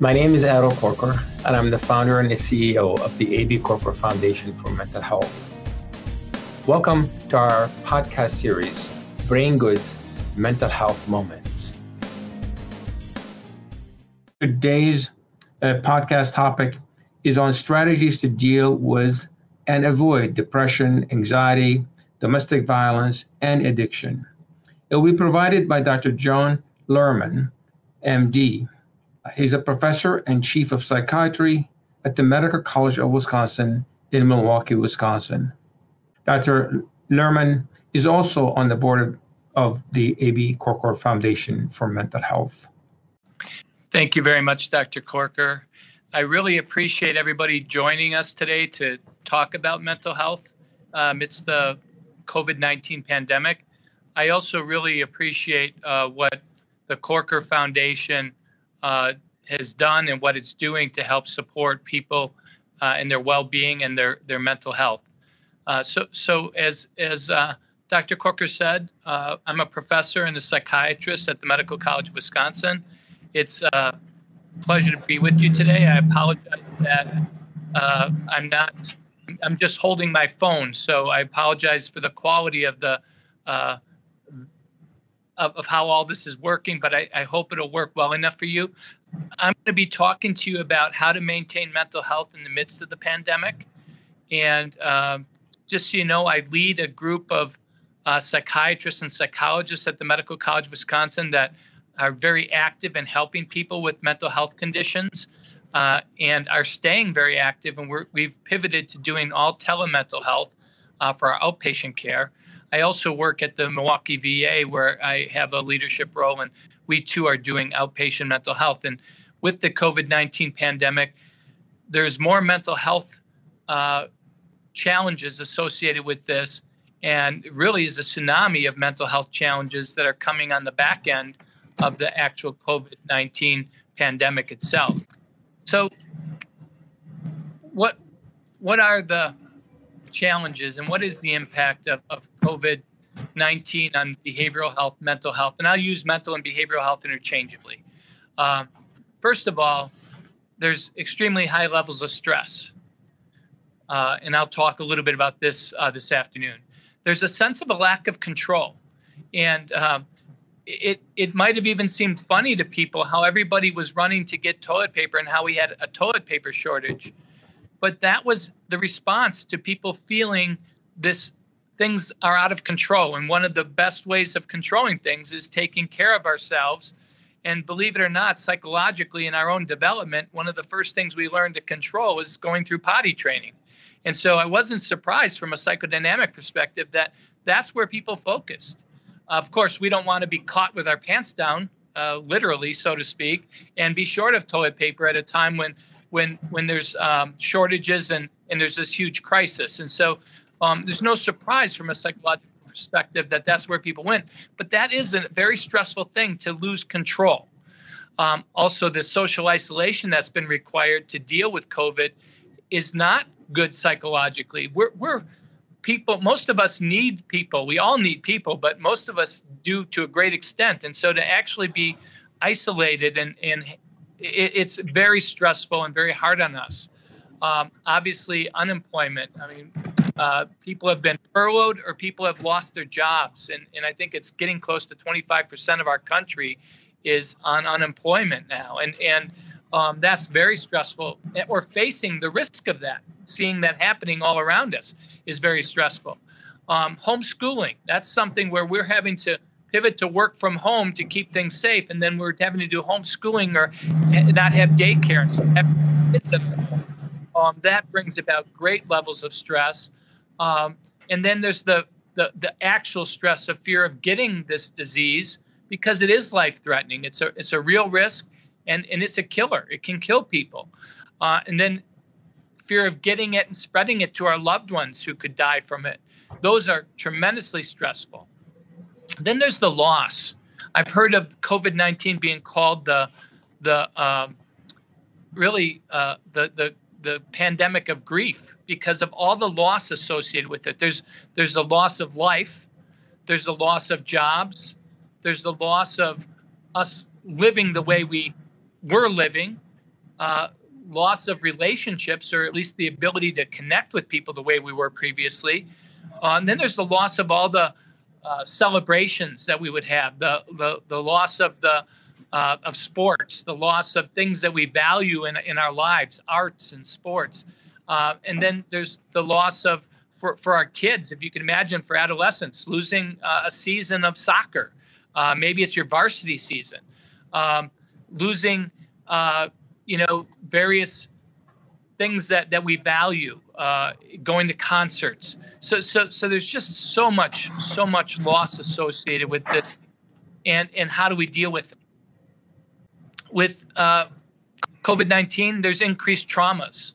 My name is Errol Corker, and I'm the founder and the CEO of the AB Corker Foundation for Mental Health. Welcome to our podcast series, Brain Goods Mental Health Moments. Today's uh, podcast topic is on strategies to deal with and avoid depression, anxiety, domestic violence, and addiction. It will be provided by Dr. Jon Lehrmann, MD. He's a professor and chief of psychiatry at the Medical College of Wisconsin in Milwaukee, Wisconsin. Dr. Lehrmann is also on the board of the AB Corker Foundation for Mental Health. Thank you very much, Dr. Corker. I really appreciate everybody joining us today to talk about mental health amidst the COVID 19 pandemic. I also really appreciate uh, what the Corker Foundation uh, has done and what it's doing to help support people uh, in their well-being and their their mental health. Uh, so, so as as uh, Dr. Corker said, uh, I'm a professor and a psychiatrist at the Medical College of Wisconsin. It's a pleasure to be with you today. I apologize that uh, I'm not. I'm just holding my phone, so I apologize for the quality of the of, of how all this is working, but I, I hope it'll work well enough for you. I'm going to be talking to you about how to maintain mental health in the midst of the pandemic. And um, just so you know, I lead a group of uh, psychiatrists and psychologists at the Medical College of Wisconsin that are very active in helping people with mental health conditions uh, and are staying very active. And we have pivoted to doing all telemental health uh, for our outpatient care. I also work at the Milwaukee VA where I have a leadership role, and we too are doing outpatient mental health. And with the COVID 19 pandemic, there's more mental health uh, challenges associated with this, and really is a tsunami of mental health challenges that are coming on the back end of the actual COVID 19 pandemic itself. So, what what are the challenges and what is the impact of, of COVID 19 on behavioral health, mental health? And I'll use mental and behavioral health interchangeably. Um, first of all, there's extremely high levels of stress. Uh, and I'll talk a little bit about this uh, this afternoon. There's a sense of a lack of control. And um, it, it might have even seemed funny to people how everybody was running to get toilet paper and how we had a toilet paper shortage but that was the response to people feeling this things are out of control. And one of the best ways of controlling things is taking care of ourselves. And believe it or not, psychologically, in our own development, one of the first things we learn to control is going through potty training. And so I wasn't surprised from a psychodynamic perspective that that's where people focused. Of course, we don't want to be caught with our pants down, uh, literally, so to speak, and be short of toilet paper at a time when when when there's um, shortages and and there's this huge crisis. And so um, there's no surprise from a psychological perspective that that's where people went. But that is a very stressful thing to lose control. Um, also, the social isolation that's been required to deal with COVID is not good psychologically. We're, we're people, most of us need people. We all need people, but most of us do to a great extent. And so to actually be isolated and, and it, it's very stressful and very hard on us. Um, obviously, unemployment. I mean, uh, people have been furloughed or people have lost their jobs, and and I think it's getting close to 25% of our country is on unemployment now, and and um, that's very stressful. We're facing the risk of that. Seeing that happening all around us is very stressful. Um, homeschooling. That's something where we're having to pivot to work from home to keep things safe, and then we're having to do homeschooling or not have daycare. Um, that brings about great levels of stress. Um, and then there's the, the the actual stress of fear of getting this disease because it is life threatening. It's a it's a real risk, and and it's a killer. It can kill people. Uh, and then fear of getting it and spreading it to our loved ones who could die from it. Those are tremendously stressful. Then there's the loss. I've heard of COVID nineteen being called the the um, really uh, the the the pandemic of grief because of all the loss associated with it. There's there's the loss of life, there's the loss of jobs, there's the loss of us living the way we were living, uh, loss of relationships, or at least the ability to connect with people the way we were previously. Uh, and then there's the loss of all the uh, celebrations that we would have, the the, the loss of the uh, of sports, the loss of things that we value in in our lives, arts and sports, uh, and then there's the loss of for, for our kids, if you can imagine, for adolescents, losing uh, a season of soccer. Uh, maybe it's your varsity season. Um, losing, you know, various things that, that we value, uh, going to concerts. So, so, so there's just so much, so much loss associated with this. And, and how do we deal with it? With uh, COVID 19, there's increased traumas.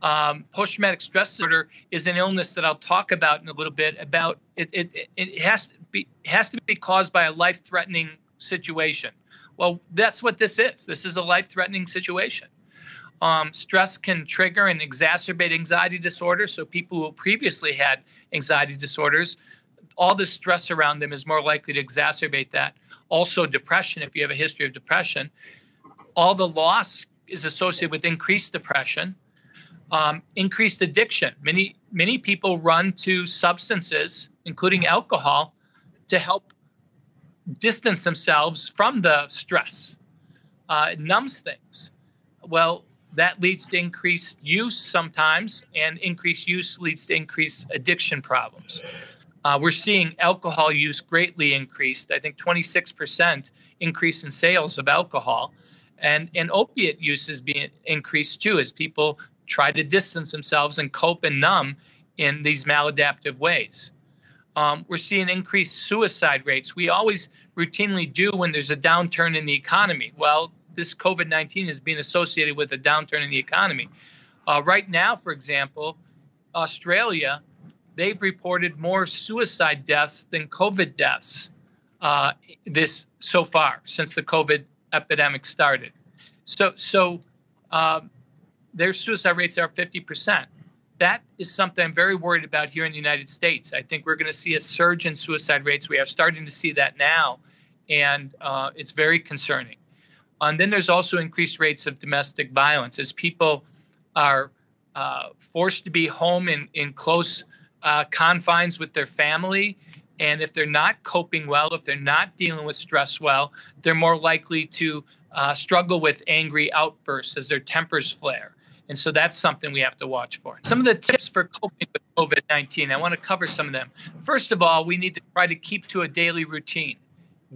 Um, post-traumatic stress disorder is an illness that I'll talk about in a little bit. About it, it, it has to be has to be caused by a life-threatening situation. Well, that's what this is. This is a life-threatening situation. Um, stress can trigger and exacerbate anxiety disorders. So people who previously had anxiety disorders, all the stress around them is more likely to exacerbate that. Also, depression. If you have a history of depression, all the loss is associated with increased depression um, increased addiction. Many many people run to substances, including alcohol, to help distance themselves from the stress. Uh, it numbs things. Well, that leads to increased use sometimes, and increased use leads to increased addiction problems. Uh, we're seeing alcohol use greatly increased. I think 26% increase in sales of alcohol, and and opiate use is being increased too as people try to distance themselves and cope and numb in these maladaptive ways. Um, we're seeing increased suicide rates. We always routinely do when there's a downturn in the economy. Well, this COVID 19 is being associated with a downturn in the economy. Uh, right now, for example, Australia, they've reported more suicide deaths than COVID deaths uh, this so far since the COVID epidemic started. So, so um, their suicide rates are 50%. That is something I'm very worried about here in the United States. I think we're going to see a surge in suicide rates. We are starting to see that now, and uh, it's very concerning. And then there's also increased rates of domestic violence as people are uh, forced to be home in, in close uh, confines with their family. And if they're not coping well, if they're not dealing with stress well, they're more likely to uh, struggle with angry outbursts as their tempers flare. And so that's something we have to watch for. Some of the tips for coping with COVID 19, I want to cover some of them. First of all, we need to try to keep to a daily routine.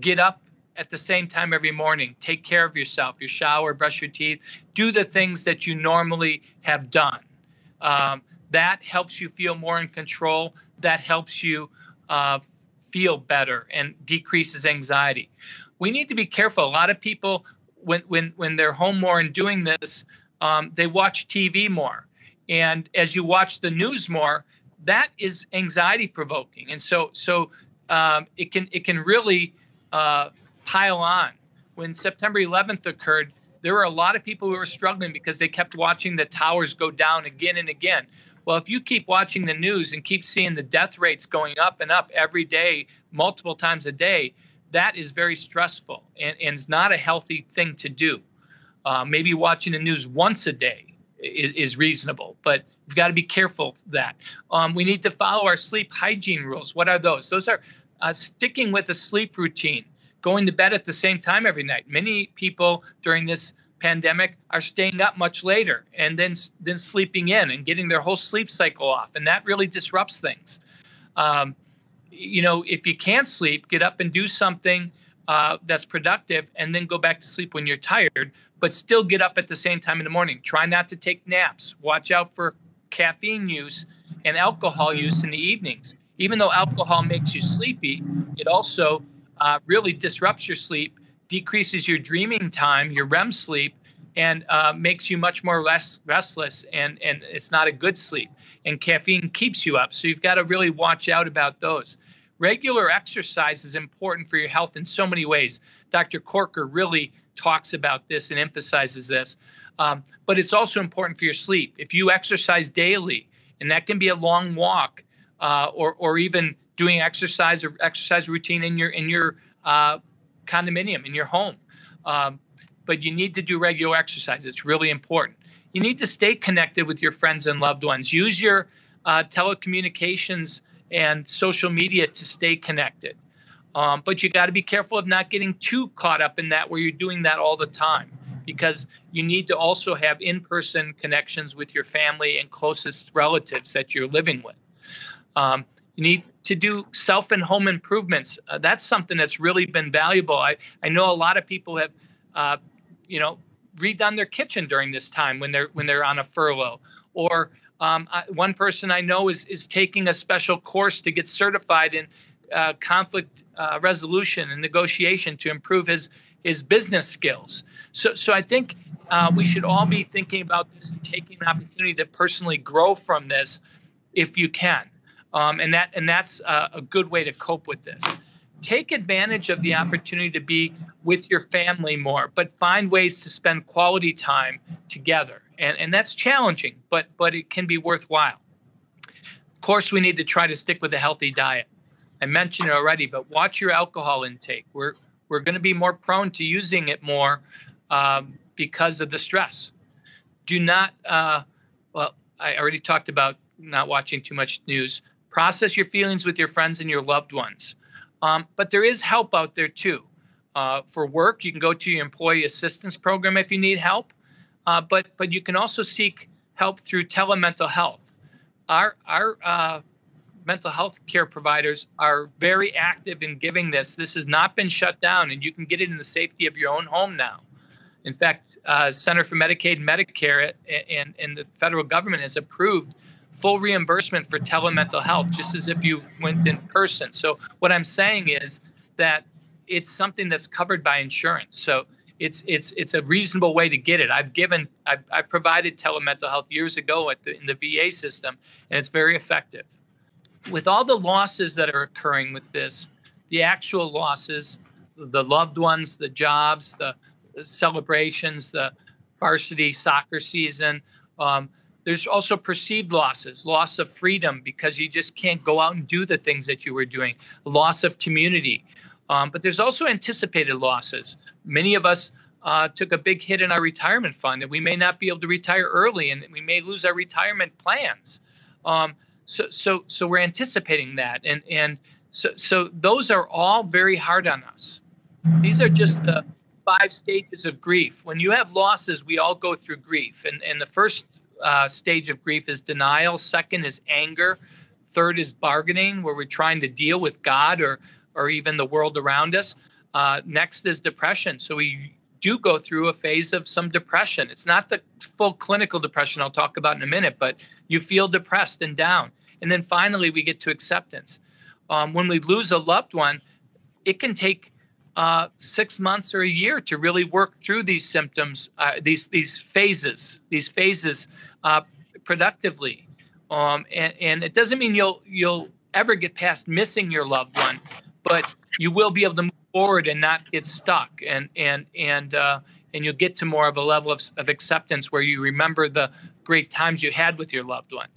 Get up at the same time every morning. Take care of yourself, your shower, brush your teeth, do the things that you normally have done. Um, that helps you feel more in control. That helps you uh, feel better and decreases anxiety. We need to be careful. A lot of people, when, when, when they're home more and doing this, um, they watch TV more. And as you watch the news more, that is anxiety provoking. And so, so um, it can it can really uh, pile on. When September 11th occurred, there were a lot of people who were struggling because they kept watching the towers go down again and again. Well, if you keep watching the news and keep seeing the death rates going up and up every day, multiple times a day, that is very stressful and, and it's not a healthy thing to do. Uh, maybe watching the news once a day is, is reasonable, but we've got to be careful that. Um, we need to follow our sleep hygiene rules. What are those? Those are uh, sticking with a sleep routine, going to bed at the same time every night. Many people during this pandemic are staying up much later and then then sleeping in and getting their whole sleep cycle off, and that really disrupts things. Um, you know, if you can't sleep, get up and do something uh, that's productive, and then go back to sleep when you're tired but still get up at the same time in the morning. Try not to take naps. Watch out for caffeine use and alcohol use in the evenings. Even though alcohol makes you sleepy, it also uh, really disrupts your sleep, decreases your dreaming time, your REM sleep, and uh, makes you much more less restless. And, and it's not a good sleep. And caffeine keeps you up. So you've got to really watch out about those. Regular exercise is important for your health in so many ways. Dr. Corker really talks about this and emphasizes this. Um, but it's also important for your sleep. If you exercise daily, and that can be a long walk, uh, or or even doing exercise or exercise routine in your in your uh, condominium in your home, um, but you need to do regular exercise. It's really important. You need to stay connected with your friends and loved ones. Use your uh, telecommunications and social media to stay connected. Um, but you got to be careful of not getting too caught up in that where you're doing that all the time because you need to also have in person connections with your family and closest relatives that you're living with. Um, you need to do self and home improvements. Uh, that's something that's really been valuable. I, I know a lot of people have, uh, you know, redone their kitchen during this time when they're when they're on a furlough. Or um, I, one person I know is is taking a special course to get certified in uh, conflict uh, resolution and negotiation to improve his his business skills. So so I think uh, we should all be thinking about this and taking an opportunity to personally grow from this, if you can. Um, and that and that's uh, a good way to cope with this. Take advantage of the opportunity to be with your family more, but find ways to spend quality time together. And and that's challenging, but but it can be worthwhile. Of course, we need to try to stick with a healthy diet. I mentioned it already, but watch your alcohol intake. We're we're going to be more prone to using it more um, because of the stress. Do not. Uh, well, I already talked about not watching too much news process your feelings with your friends and your loved ones. Um, but there is help out there too. Uh, for work, you can go to your employee assistance program if you need help, uh, but but you can also seek help through telemental health. Our our uh, mental health care providers are very active in giving this. This has not been shut down, and you can get it in the safety of your own home now. In fact, uh, Center for Medicaid and Medicare and, and the federal government has approved full reimbursement for telemental health, just as if you went in person. So what I'm saying is that it's something that's covered by insurance. So it's it's it's a reasonable way to get it. I've given I've, I've provided telemental health years ago at the, in the VA system, and it's very effective. With all the losses that are occurring with this, the actual losses, the loved ones, the jobs, the, the celebrations, the varsity soccer season. Um, there's also perceived losses, loss of freedom because you just can't go out and do the things that you were doing, loss of community. Um, but there's also anticipated losses. Many of us uh, took a big hit in our retirement fund, and we may not be able to retire early, and we may lose our retirement plans. Um, so, so, so we're anticipating that, and and so, so those are all very hard on us. These are just the five stages of grief. When you have losses, we all go through grief, and and the first uh, stage of grief is denial. Second is anger. Third is bargaining, where we're trying to deal with God or or even the world around us. Uh, next is depression. So we do go through a phase of some depression. It's not the full clinical depression I'll talk about in a minute, but you feel depressed and down. And then finally, we get to acceptance. Um, when we lose a loved one, it can take uh, six months or a year to really work through these symptoms, uh, these these phases, these phases uh, productively. Um, and, and it doesn't mean you'll you'll ever get past missing your loved one, but you will be able to move forward and not get stuck, and and and uh, and you'll get to more of a level of, of acceptance where you remember the great times you had with your loved one.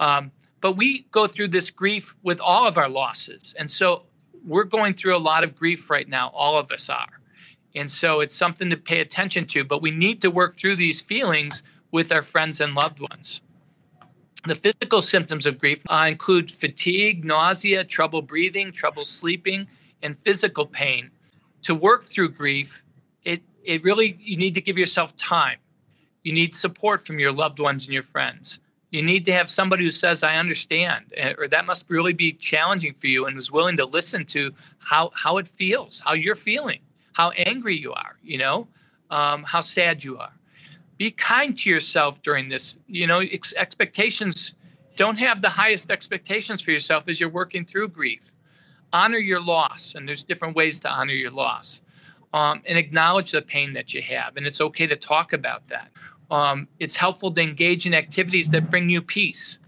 Um, but we go through this grief with all of our losses, and so we're going through a lot of grief right now. All of us are, and so it's something to pay attention to. But we need to work through these feelings with our friends and loved ones. The physical symptoms of grief uh, include fatigue, nausea, trouble breathing, trouble sleeping, and physical pain. To work through grief, it, it really, you need to give yourself time. You need support from your loved ones and your friends. You need to have somebody who says, I understand, eh, or that must really be challenging for you and is willing to listen to how, how it feels, how you're feeling, how angry you are, you know, um, how sad you are be kind to yourself during this. You know, ex- expectations don't have the highest expectations for yourself as you're working through grief. Honor your loss, and there's different ways to honor your loss. Um, and acknowledge the pain that you have, and it's okay to talk about that. Um, it's helpful to engage in activities that bring you peace.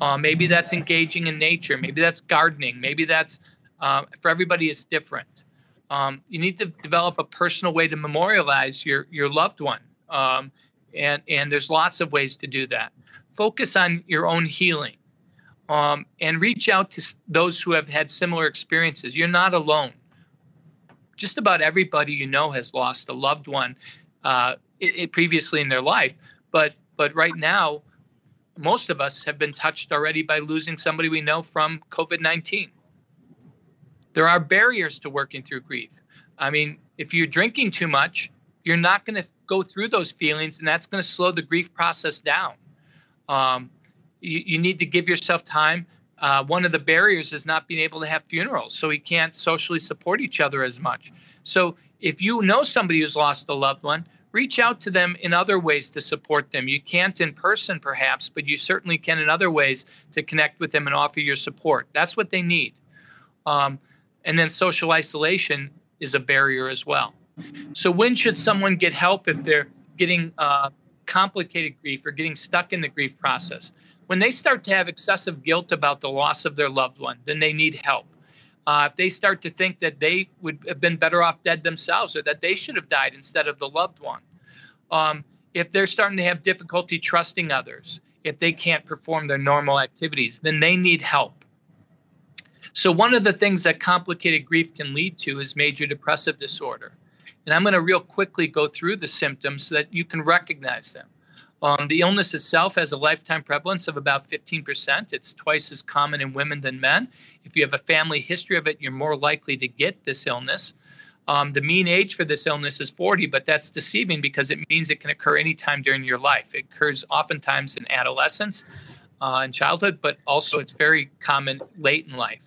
Uh, maybe that's engaging in nature. Maybe that's gardening. Maybe that's uh, for everybody. It's different. Um, you need to develop a personal way to memorialize your your loved one. Um, and and there's lots of ways to do that focus on your own healing um, and reach out to those who have had similar experiences you're not alone just about everybody you know has lost a loved one uh, it, it previously in their life. But but right now, most of us have been touched already by losing somebody we know from COVID nineteen. There are barriers to working through grief. I mean, if you're drinking too much, you're not going to go through those feelings, and that's going to slow the grief process down. Um, you, you need to give yourself time uh, one of the barriers is not being able to have funerals, so we can't socially support each other as much. So if you know somebody who's lost a loved one, reach out to them in other ways to support them. You can't in person, perhaps, but you certainly can in other ways to connect with them and offer your support. That's what they need. Um, and then social isolation is a barrier as well. So when should someone get help if they're getting uh, complicated grief or getting stuck in the grief process? when they start to have excessive guilt about the loss of their loved one, then they need help. Uh, if they start to think that they would have been better off dead themselves or that they should have died instead of the loved one, um, if they're starting to have difficulty trusting others, if they can't perform their normal activities, then they need help. So, one of the things that complicated grief can lead to is major depressive disorder. And I'm going to real quickly go through the symptoms so that you can recognize them. Um, the illness itself has a lifetime prevalence of about 15%. It's twice as common in women than men. If you have a family history of it, you're more likely to get this illness. Um, the mean age for this illness is 40, but that's deceiving because it means it can occur anytime during your life. It occurs oftentimes in adolescence uh, and childhood, but also it's very common late in life.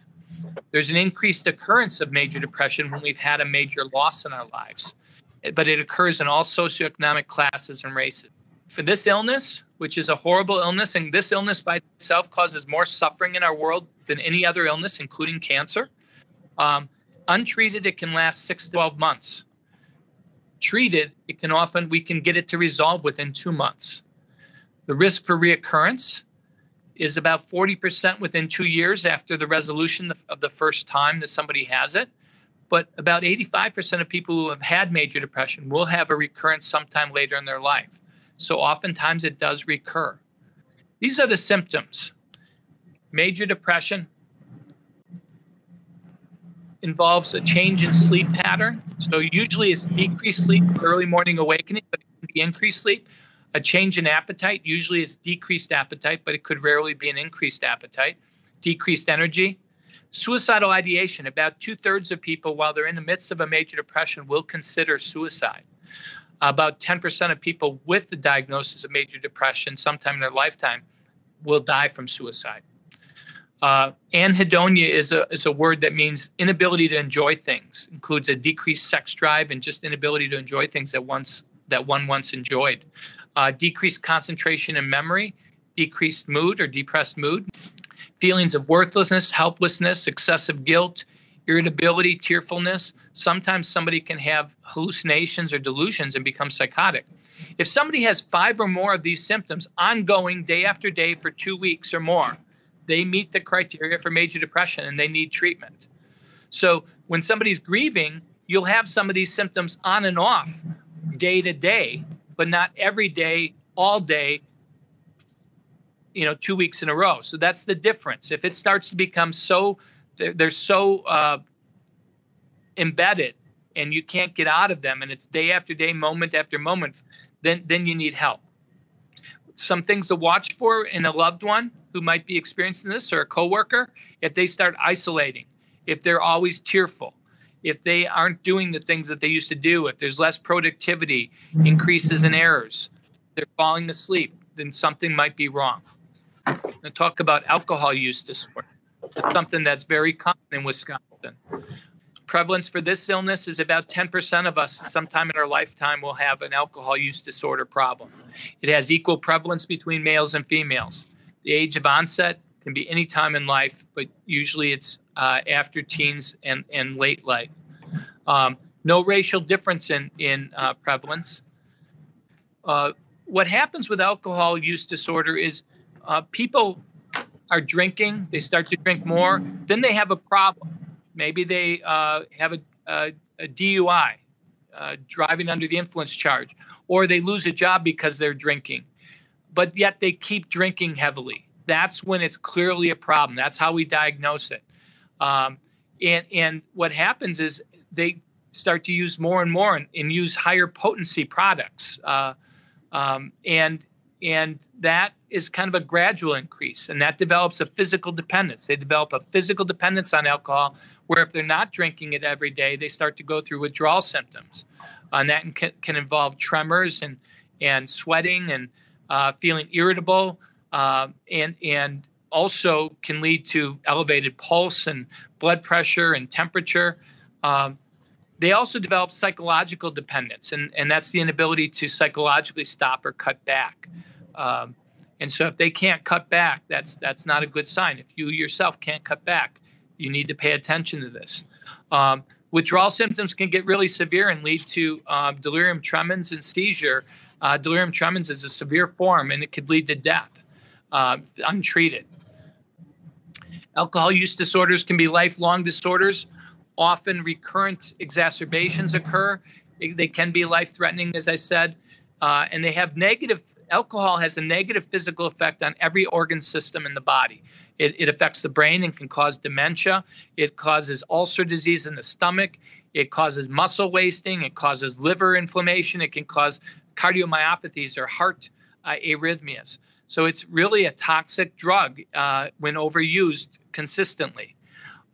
There's an increased occurrence of major depression when we've had a major loss in our lives, but it occurs in all socioeconomic classes and races for this illness, which is a horrible illness, and this illness by itself causes more suffering in our world than any other illness, including cancer. Um, untreated, it can last six to 12 months. Treated, it can often, we can get it to resolve within two months. The risk for reoccurrence is about 40% within two years after the resolution of the first time that somebody has it. But about 85% of people who have had major depression will have a recurrence sometime later in their life. So oftentimes it does recur. These are the symptoms major depression involves a change in sleep pattern. So usually it's decreased sleep, early morning awakening, but it can be increased sleep. A change in appetite, usually it's decreased appetite, but it could rarely be an increased appetite. Decreased energy. Suicidal ideation. About two thirds of people, while they're in the midst of a major depression, will consider suicide about 10% of people with the diagnosis of major depression sometime in their lifetime will die from suicide. Uh, anhedonia is a, is a word that means inability to enjoy things, includes a decreased sex drive and just inability to enjoy things that once that one once enjoyed. Uh, decreased concentration and memory, decreased mood or depressed mood, feelings of worthlessness, helplessness, excessive guilt, irritability, tearfulness. Sometimes somebody can have hallucinations or delusions and become psychotic. If somebody has five or more of these symptoms ongoing day after day for two weeks or more, they meet the criteria for major depression and they need treatment. So when somebody's grieving, you'll have some of these symptoms on and off day to day, but not every day, all day, you know, two weeks in a row. So that's the difference. If it starts to become so they're, they're so uh, embedded and you can't get out of them and it's day after day moment after moment then then you need help. Some things to watch for in a loved one who might be experiencing this or a coworker if they start isolating if they're always tearful if they aren't doing the things that they used to do if there's less productivity increases in errors they're falling asleep then something might be wrong. I talk about alcohol use disorder. It's something that's very common in Wisconsin. Prevalence for this illness is about 10% of us sometime in our lifetime will have an alcohol use disorder problem. It has equal prevalence between males and females. The age of onset can be any time in life, but usually it's uh, after teens and, and late life. Um, no racial difference in, in uh, prevalence. Uh, what happens with alcohol use disorder is uh, people are drinking, they start to drink more, then they have a problem. Maybe they uh, have a, a, a DUI, uh, driving under the influence charge, or they lose a job because they're drinking, but yet they keep drinking heavily. That's when it's clearly a problem. That's how we diagnose it. Um, and and what happens is they start to use more and more and, and use higher potency products. Uh, um, and and that is kind of a gradual increase, and that develops a physical dependence. They develop a physical dependence on alcohol, where if they're not drinking it every day, they start to go through withdrawal symptoms, uh, and that can, can involve tremors and and sweating and uh, feeling irritable, uh, and and also can lead to elevated pulse and blood pressure and temperature. Um, they also develop psychological dependence, and, and that's the inability to psychologically stop or cut back. Um, and so, if they can't cut back, that's that's not a good sign. If you yourself can't cut back, you need to pay attention to this. Um, withdrawal symptoms can get really severe and lead to uh, delirium tremens and seizure. Uh, delirium tremens is a severe form, and it could lead to death uh, untreated. Alcohol use disorders can be lifelong disorders often recurrent exacerbations occur. They can be life threatening, as I said, uh, and they have negative. Alcohol has a negative physical effect on every organ system in the body. It, it affects the brain and can cause dementia. It causes ulcer disease in the stomach. It causes muscle wasting. It causes liver inflammation. It can cause cardiomyopathies or heart uh, arrhythmias. So it's really a toxic drug uh, when overused consistently.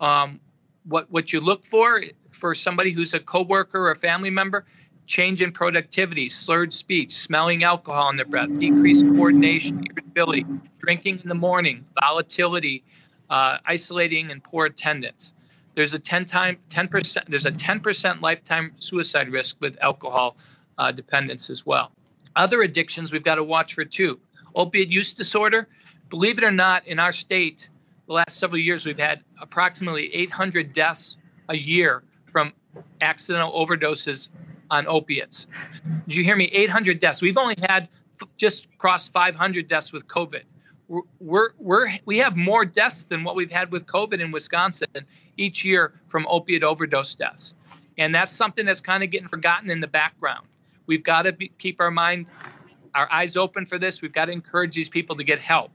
Um, what what you look for for somebody who's a coworker or a family member change in productivity slurred speech smelling alcohol in their breath decreased coordination irritability drinking in the morning volatility uh, isolating and poor attendance. There's a 10 time 10% there's a 10% lifetime suicide risk with alcohol uh, dependence as well. Other addictions we've got to watch for too. Opiate use disorder. Believe it or not in our state the last several years, we've had approximately 800 deaths a year from accidental overdoses on opiates. Did you hear me? 800 deaths. We've only had just crossed 500 deaths with COVID. We're, we're, we're, we have more deaths than what we've had with COVID in Wisconsin each year from opiate overdose deaths. And that's something that's kind of getting forgotten in the background. We've got to be, keep our mind, our eyes open for this. We've got to encourage these people to get help.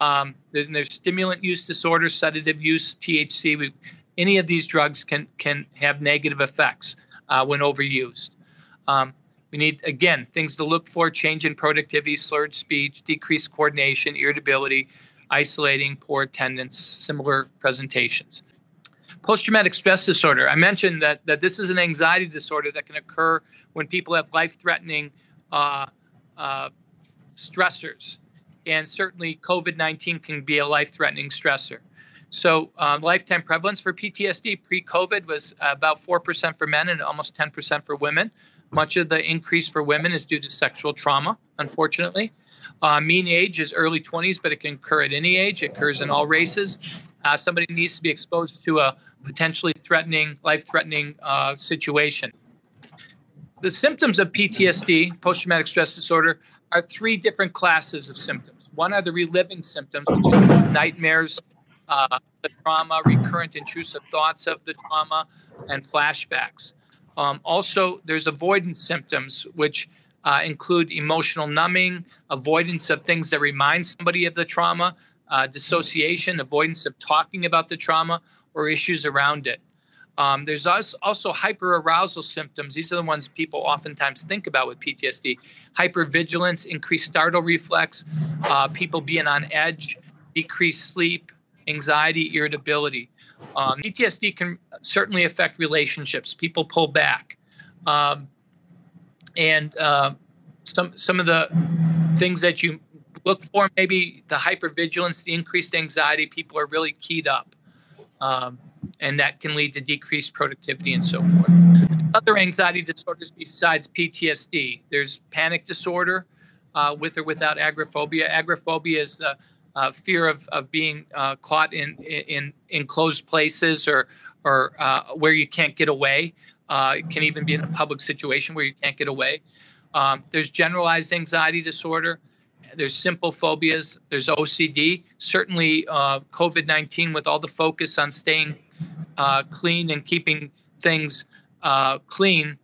Um, there's, there's, stimulant use disorder, sedative use, THC. We, any of these drugs can can have negative effects uh, when overused. Um, we need again things to look for: change in productivity, slurred speech, decreased coordination, irritability, isolating, poor attendance, similar presentations. Post-traumatic stress disorder. I mentioned that that this is an anxiety disorder that can occur when people have life-threatening uh, uh, stressors and certainly COVID 19 can be a life threatening stressor. So, um, lifetime prevalence for PTSD pre COVID was about 4% for men and almost 10% for women. Much of the increase for women is due to sexual trauma, unfortunately. Uh, mean age is early 20s, but it can occur at any age. It occurs in all races. Uh, somebody needs to be exposed to a potentially threatening, life threatening uh, situation. The symptoms of PTSD, post traumatic stress disorder, are three different classes of symptoms. One are the reliving symptoms, which include nightmares, uh, the trauma, recurrent intrusive thoughts of the trauma, and flashbacks. Um, also, there's avoidance symptoms, which uh, include emotional numbing, avoidance of things that remind somebody of the trauma, uh, dissociation, avoidance of talking about the trauma, or issues around it. Um, there's also hyperarousal symptoms. These are the ones people oftentimes think about with PTSD. Hypervigilance, increased startle reflex, uh, people being on edge, decreased sleep, anxiety, irritability. Um, PTSD can certainly affect relationships. People pull back, um, and uh, some some of the things that you look for, maybe the hypervigilance, the increased anxiety. People are really keyed up. Um, and that can lead to decreased productivity and so forth. Other anxiety disorders besides PTSD, there's panic disorder uh, with or without agoraphobia. Agoraphobia is the uh, fear of, of being uh, caught in, in enclosed places or, or uh, where you can't get away. Uh, it can even be in a public situation where you can't get away. Um, there's generalized anxiety disorder. There's simple phobias. There's OCD. Certainly, uh, COVID 19, with all the focus on staying clean and keeping things clean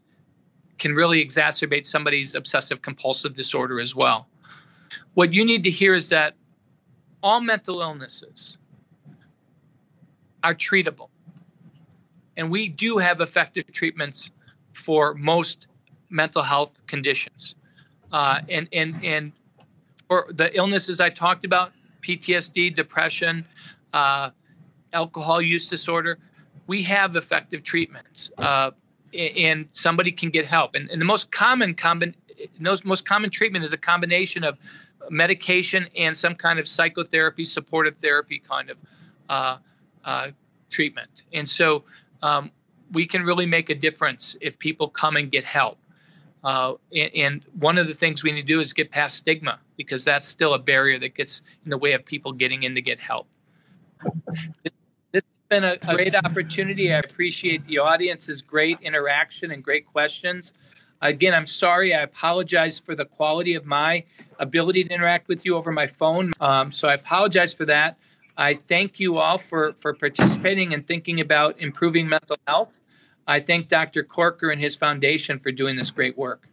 can really exacerbate somebody's obsessive compulsive disorder as well. What you need to hear is that all mental illnesses are treatable. and we do have effective treatments for most mental health conditions. Uh, and and and for the illnesses I talked about, PTSD, depression, uh, alcohol use disorder, we have effective treatments, uh, and somebody can get help. And, and the most common combin, most common treatment is a combination of medication and some kind of psychotherapy, supportive therapy kind of uh, uh, treatment. And so um, we can really make a difference if people come and get help. Uh, and, and, one of the things we need to do is get past stigma because that's still a barrier that gets in the way of people getting in to get help. This has been a, a great opportunity. I appreciate the audience's great interaction and great questions. Again, I'm sorry. I apologize for the quality of my ability to interact with you over my phone. Um, so I apologize for that. I thank you all for, for participating and thinking about improving mental health. I thank Dr. Corker and his foundation for doing this great work.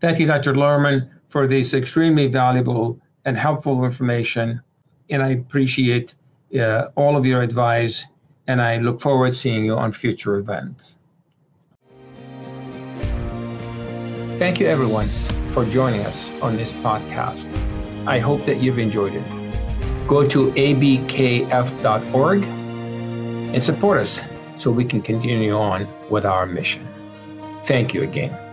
Thank you, Dr. Lehrmann, for this extremely valuable and helpful information. And I appreciate uh, all of your advice, and I look forward to seeing you on future events. Thank you, everyone, for joining us on this podcast. I hope that you've enjoyed it. Go to abkf.org and support us so we can continue on with our mission. Thank you again.